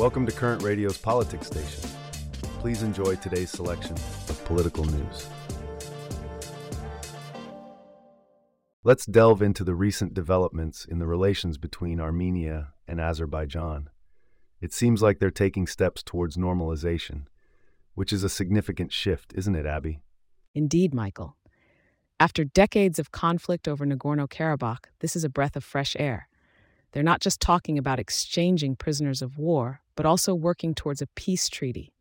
Welcome to Current Radio's Politics Station. Please enjoy today's selection of political news. Let's delve into the recent developments in the relations between Armenia and Azerbaijan. It seems like they're taking steps towards normalization, which is a significant shift, isn't it, Abbey? Indeed, Michael. After decades of conflict over Nagorno Karabakh, this is a breath of fresh air. They're not just talking about exchanging prisoners of war, but also working towards a peace treaty.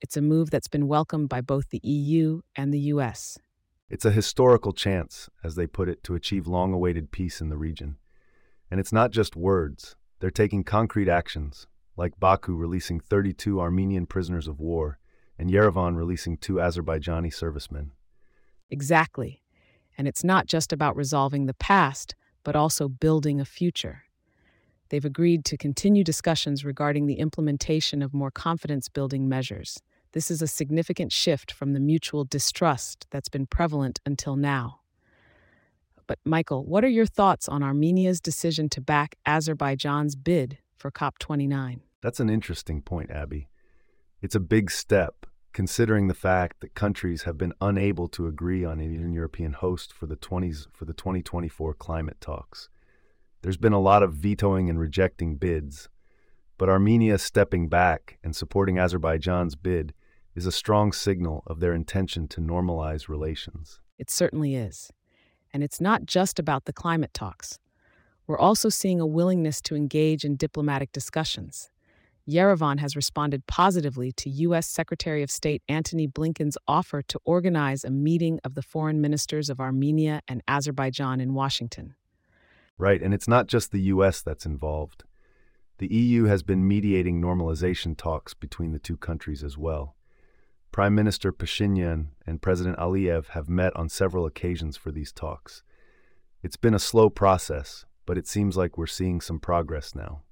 It's a move that's been welcomed by both the EU and the US. It's a historical chance, as they put it, to achieve long awaited peace in the region. And it's not just words, they're taking concrete actions, like Baku releasing 32 Armenian prisoners of war and Yerevan releasing two Azerbaijani servicemen. Exactly. And it's not just about resolving the past, but also building a future. They've agreed to continue discussions regarding the implementation of more confidence building measures. This is a significant shift from the mutual distrust that's been prevalent until now. But, Michael, what are your thoughts on Armenia's decision to back Azerbaijan's bid for COP29? That's an interesting point, Abbey. It's a big step, considering the fact that countries have been unable to agree on an European host for the 20s for the 2024 climate talks. There's been a lot of vetoing and rejecting bids, but Armenia stepping back and supporting Azerbaijan's bid is a strong signal of their intention to normalize relations. It certainly is. And it's not just about the climate talks. We're also seeing a willingness to engage in diplomatic discussions. Yerevan has responded positively to U.S. Secretary of State Antony Blinken's offer to organize a meeting of the foreign ministers of Armenia and Azerbaijan in Washington. Right, and it's not just the U.S. that's involved. The EU has been mediating normalization talks between the two countries as well. Prime Minister Pashinyan and President Aliyev have met on several occasions for these talks. It's been a slow process, but it seems like we're seeing some progress now.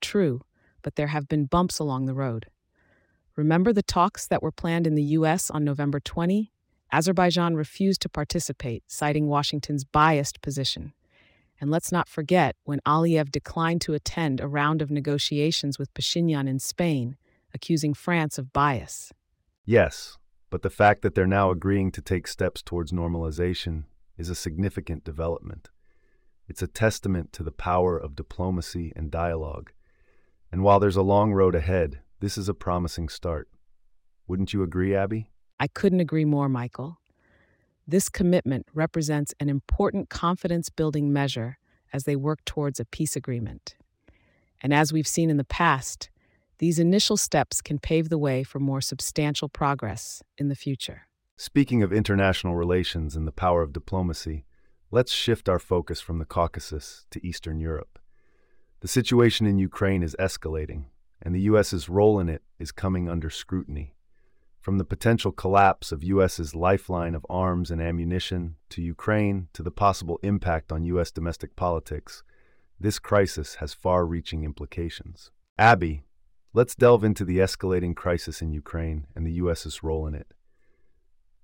True but there have been bumps along the road. Remember the talks that were planned in the U.S. on November 20? Azerbaijan refused to participate, citing Washington's biased position. And let's not forget when Aliyev declined to attend a round of negotiations with Pashinyan in Spain, accusing France of bias. Yes, but the fact that they're now agreeing to take steps towards normalization is a significant development. It's a testament to the power of diplomacy and dialogue. And while there's a long road ahead, this is a promising start. Wouldn't you agree, Abbey? I couldn't agree more, Michael. This commitment represents an important confidence building measure as they work towards a peace agreement. And as we've seen in the past, these initial steps can pave the way for more substantial progress in the future. Speaking of international relations and the power of diplomacy, let's shift our focus from the Caucasus to Eastern Europe. The situation in Ukraine is escalating, and the U.S.'s role in it is coming under scrutiny. From the potential collapse of U.S.'s lifeline of arms and ammunition to Ukraine to the possible impact on U.S. domestic politics, this crisis has far reaching implications. Abbey, let's delve into the escalating crisis in Ukraine and the U.S.'s role in it.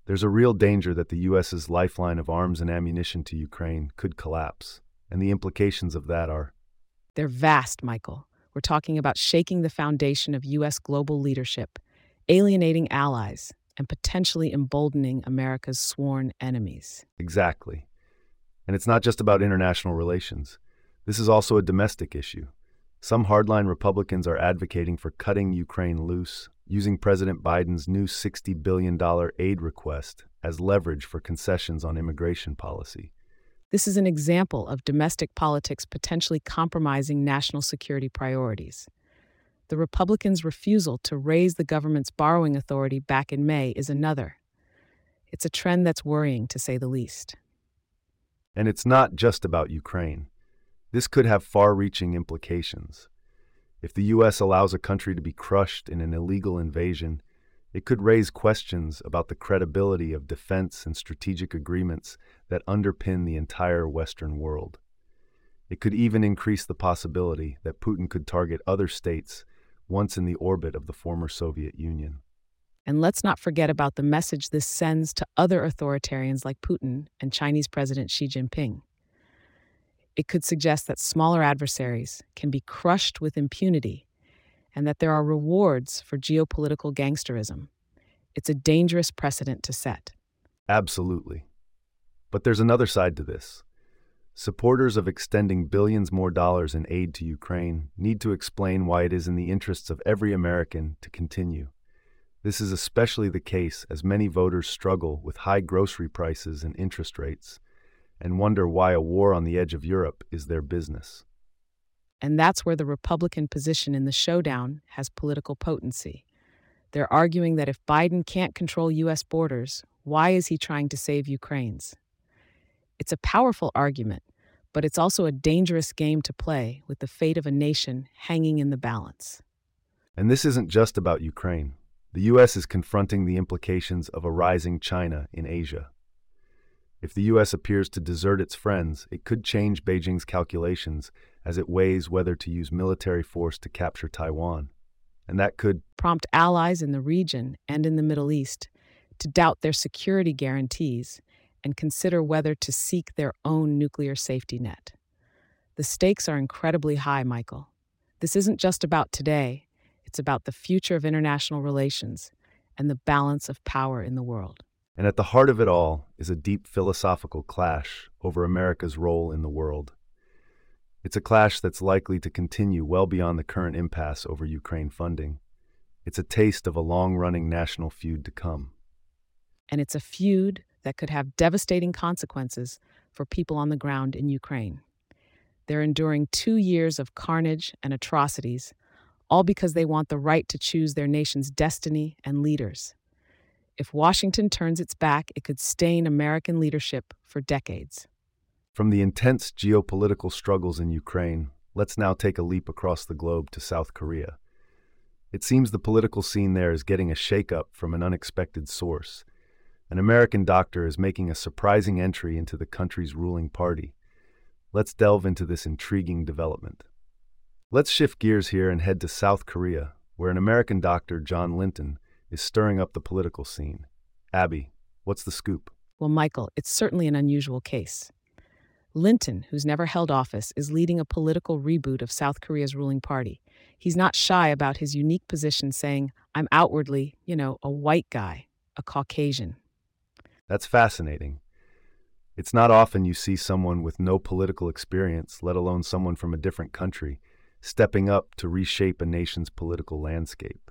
There's a real danger that the U.S.'s lifeline of arms and ammunition to Ukraine could collapse, and the implications of that are they're vast, Michael. We're talking about shaking the foundation of U.S. global leadership, alienating allies, and potentially emboldening America's sworn enemies. Exactly. And it's not just about international relations. This is also a domestic issue. Some hardline Republicans are advocating for cutting Ukraine loose, using President Biden's new $60 billion aid request as leverage for concessions on immigration policy. This is an example of domestic politics potentially compromising national security priorities. The Republicans' refusal to raise the government's borrowing authority back in May is another. It's a trend that's worrying, to say the least. And it's not just about Ukraine. This could have far reaching implications. If the U.S. allows a country to be crushed in an illegal invasion, it could raise questions about the credibility of defense and strategic agreements that underpin the entire Western world. It could even increase the possibility that Putin could target other states once in the orbit of the former Soviet Union. And let's not forget about the message this sends to other authoritarians like Putin and Chinese President Xi Jinping. It could suggest that smaller adversaries can be crushed with impunity and that there are rewards for geopolitical gangsterism. It's a dangerous precedent to set. Absolutely. But there's another side to this. Supporters of extending billions more dollars in aid to Ukraine need to explain why it is in the interests of every American to continue. This is especially the case as many voters struggle with high grocery prices and interest rates and wonder why a war on the edge of Europe is their business. And that's where the Republican position in the showdown has political potency. They're arguing that if Biden can't control U.S. borders, why is he trying to save Ukraine's? It's a powerful argument, but it's also a dangerous game to play with the fate of a nation hanging in the balance. And this isn't just about Ukraine. The U.S. is confronting the implications of a rising China in Asia. If the U.S. appears to desert its friends, it could change Beijing's calculations as it weighs whether to use military force to capture Taiwan. And that could prompt allies in the region and in the Middle East to doubt their security guarantees and consider whether to seek their own nuclear safety net. The stakes are incredibly high, Michael. This isn't just about today, it's about the future of international relations and the balance of power in the world. And at the heart of it all is a deep philosophical clash over America's role in the world. It's a clash that's likely to continue well beyond the current impasse over Ukraine funding. It's a taste of a long running national feud to come. And it's a feud that could have devastating consequences for people on the ground in Ukraine. They're enduring two years of carnage and atrocities, all because they want the right to choose their nation's destiny and leaders. If Washington turns its back, it could stain American leadership for decades. From the intense geopolitical struggles in Ukraine, let's now take a leap across the globe to South Korea. It seems the political scene there is getting a shakeup from an unexpected source an American doctor is making a surprising entry into the country's ruling party. Let's delve into this intriguing development. Let's shift gears here and head to South Korea, where an American doctor, John Linton, is stirring up the political scene. Abbey, what's the scoop? Well, Michael, it's certainly an unusual case. Linton, who's never held office, is leading a political reboot of South Korea's ruling party. He's not shy about his unique position, saying, I'm outwardly, you know, a white guy, a Caucasian. That's fascinating. It's not often you see someone with no political experience, let alone someone from a different country, stepping up to reshape a nation's political landscape.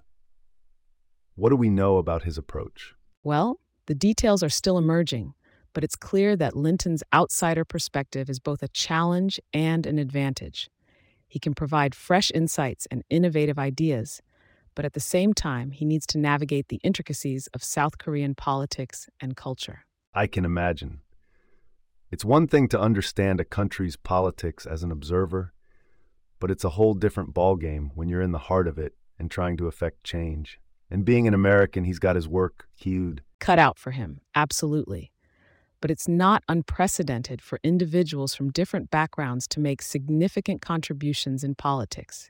What do we know about his approach? Well, the details are still emerging, but it's clear that Linton's outsider perspective is both a challenge and an advantage. He can provide fresh insights and innovative ideas, but at the same time, he needs to navigate the intricacies of South Korean politics and culture. I can imagine. It's one thing to understand a country's politics as an observer, but it's a whole different ballgame when you're in the heart of it and trying to affect change. And being an American, he's got his work cued. Cut out for him, absolutely. But it's not unprecedented for individuals from different backgrounds to make significant contributions in politics.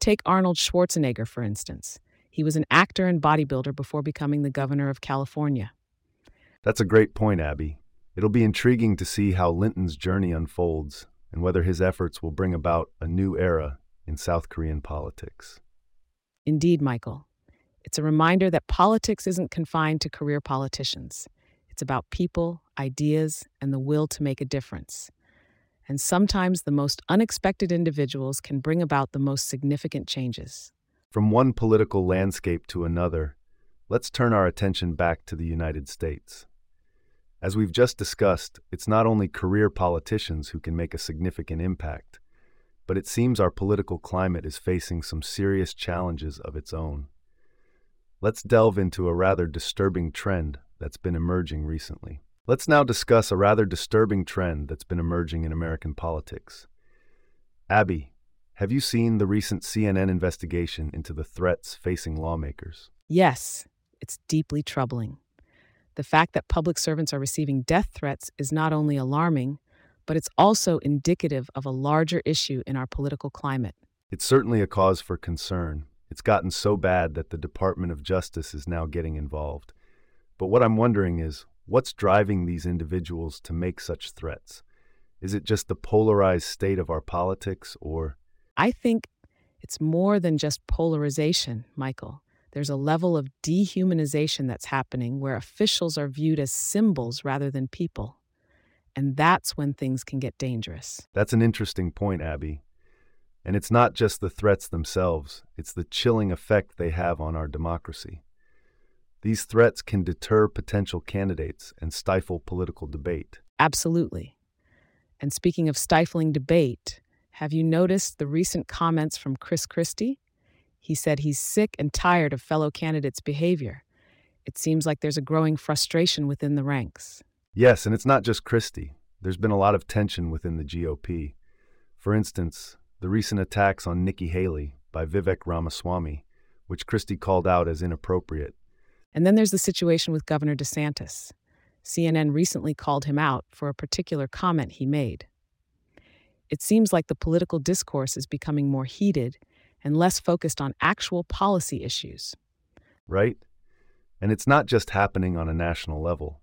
Take Arnold Schwarzenegger, for instance. He was an actor and bodybuilder before becoming the governor of California. That's a great point, Abbey. It'll be intriguing to see how Linton's journey unfolds and whether his efforts will bring about a new era in South Korean politics. Indeed, Michael. It's a reminder that politics isn't confined to career politicians. It's about people, ideas, and the will to make a difference and sometimes the most unexpected individuals can bring about the most significant changes. From one political landscape to another, let's turn our attention back to the United States. As we've just discussed, it's not only career politicians who can make a significant impact, but it seems our political climate is facing some serious challenges of its own. Let's delve into a rather disturbing trend that's been emerging recently. Let's now discuss a rather disturbing trend that's been emerging in American politics. Abbey, have you seen the recent CNN investigation into the threats facing lawmakers? Yes, it's deeply troubling. The fact that public servants are receiving death threats is not only alarming, but it's also indicative of a larger issue in our political climate. It's certainly a cause for concern. It's gotten so bad that the Department of Justice is now getting involved. But what I'm wondering is What's driving these individuals to make such threats? Is it just the polarized state of our politics, or? I think It's more than just polarization, Michael. There's a level of dehumanization that's happening where officials are viewed as symbols rather than people. And that's when things can get dangerous. That's an interesting point, Abbey. And it's not just the threats themselves, it's the chilling effect they have on our democracy. These threats can deter potential candidates and stifle political debate. Absolutely. And speaking of stifling debate, have you noticed the recent comments from Chris Christie? He said he's sick and tired of fellow candidates' behavior. It seems like there's a growing frustration within the ranks. Yes, and it's not just Christie. There's been a lot of tension within the GOP. For instance, the recent attacks on Nikki Haley by Vivek Ramaswamy, which Christie called out as inappropriate. And then there's the situation with Governor DeSantis. CNN recently called him out for a particular comment he made. It seems like the political discourse is becoming more heated and less focused on actual policy issues. Right? And it's not just happening on a national level.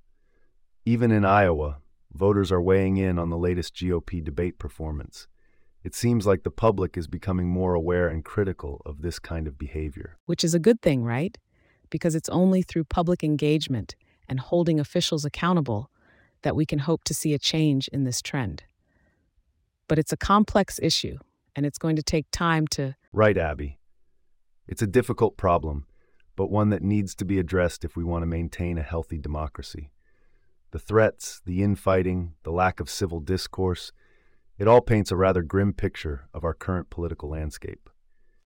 Even in Iowa, voters are weighing in on the latest GOP debate performance. It seems like the public is becoming more aware and critical of this kind of behavior. Which is a good thing, right? Because it's only through public engagement and holding officials accountable that we can hope to see a change in this trend. But it's a complex issue, and it's going to take time to. Right, Abbey. It's a difficult problem, but one that needs to be addressed if we want to maintain a healthy democracy. The threats, the infighting, the lack of civil discourse, it all paints a rather grim picture of our current political landscape.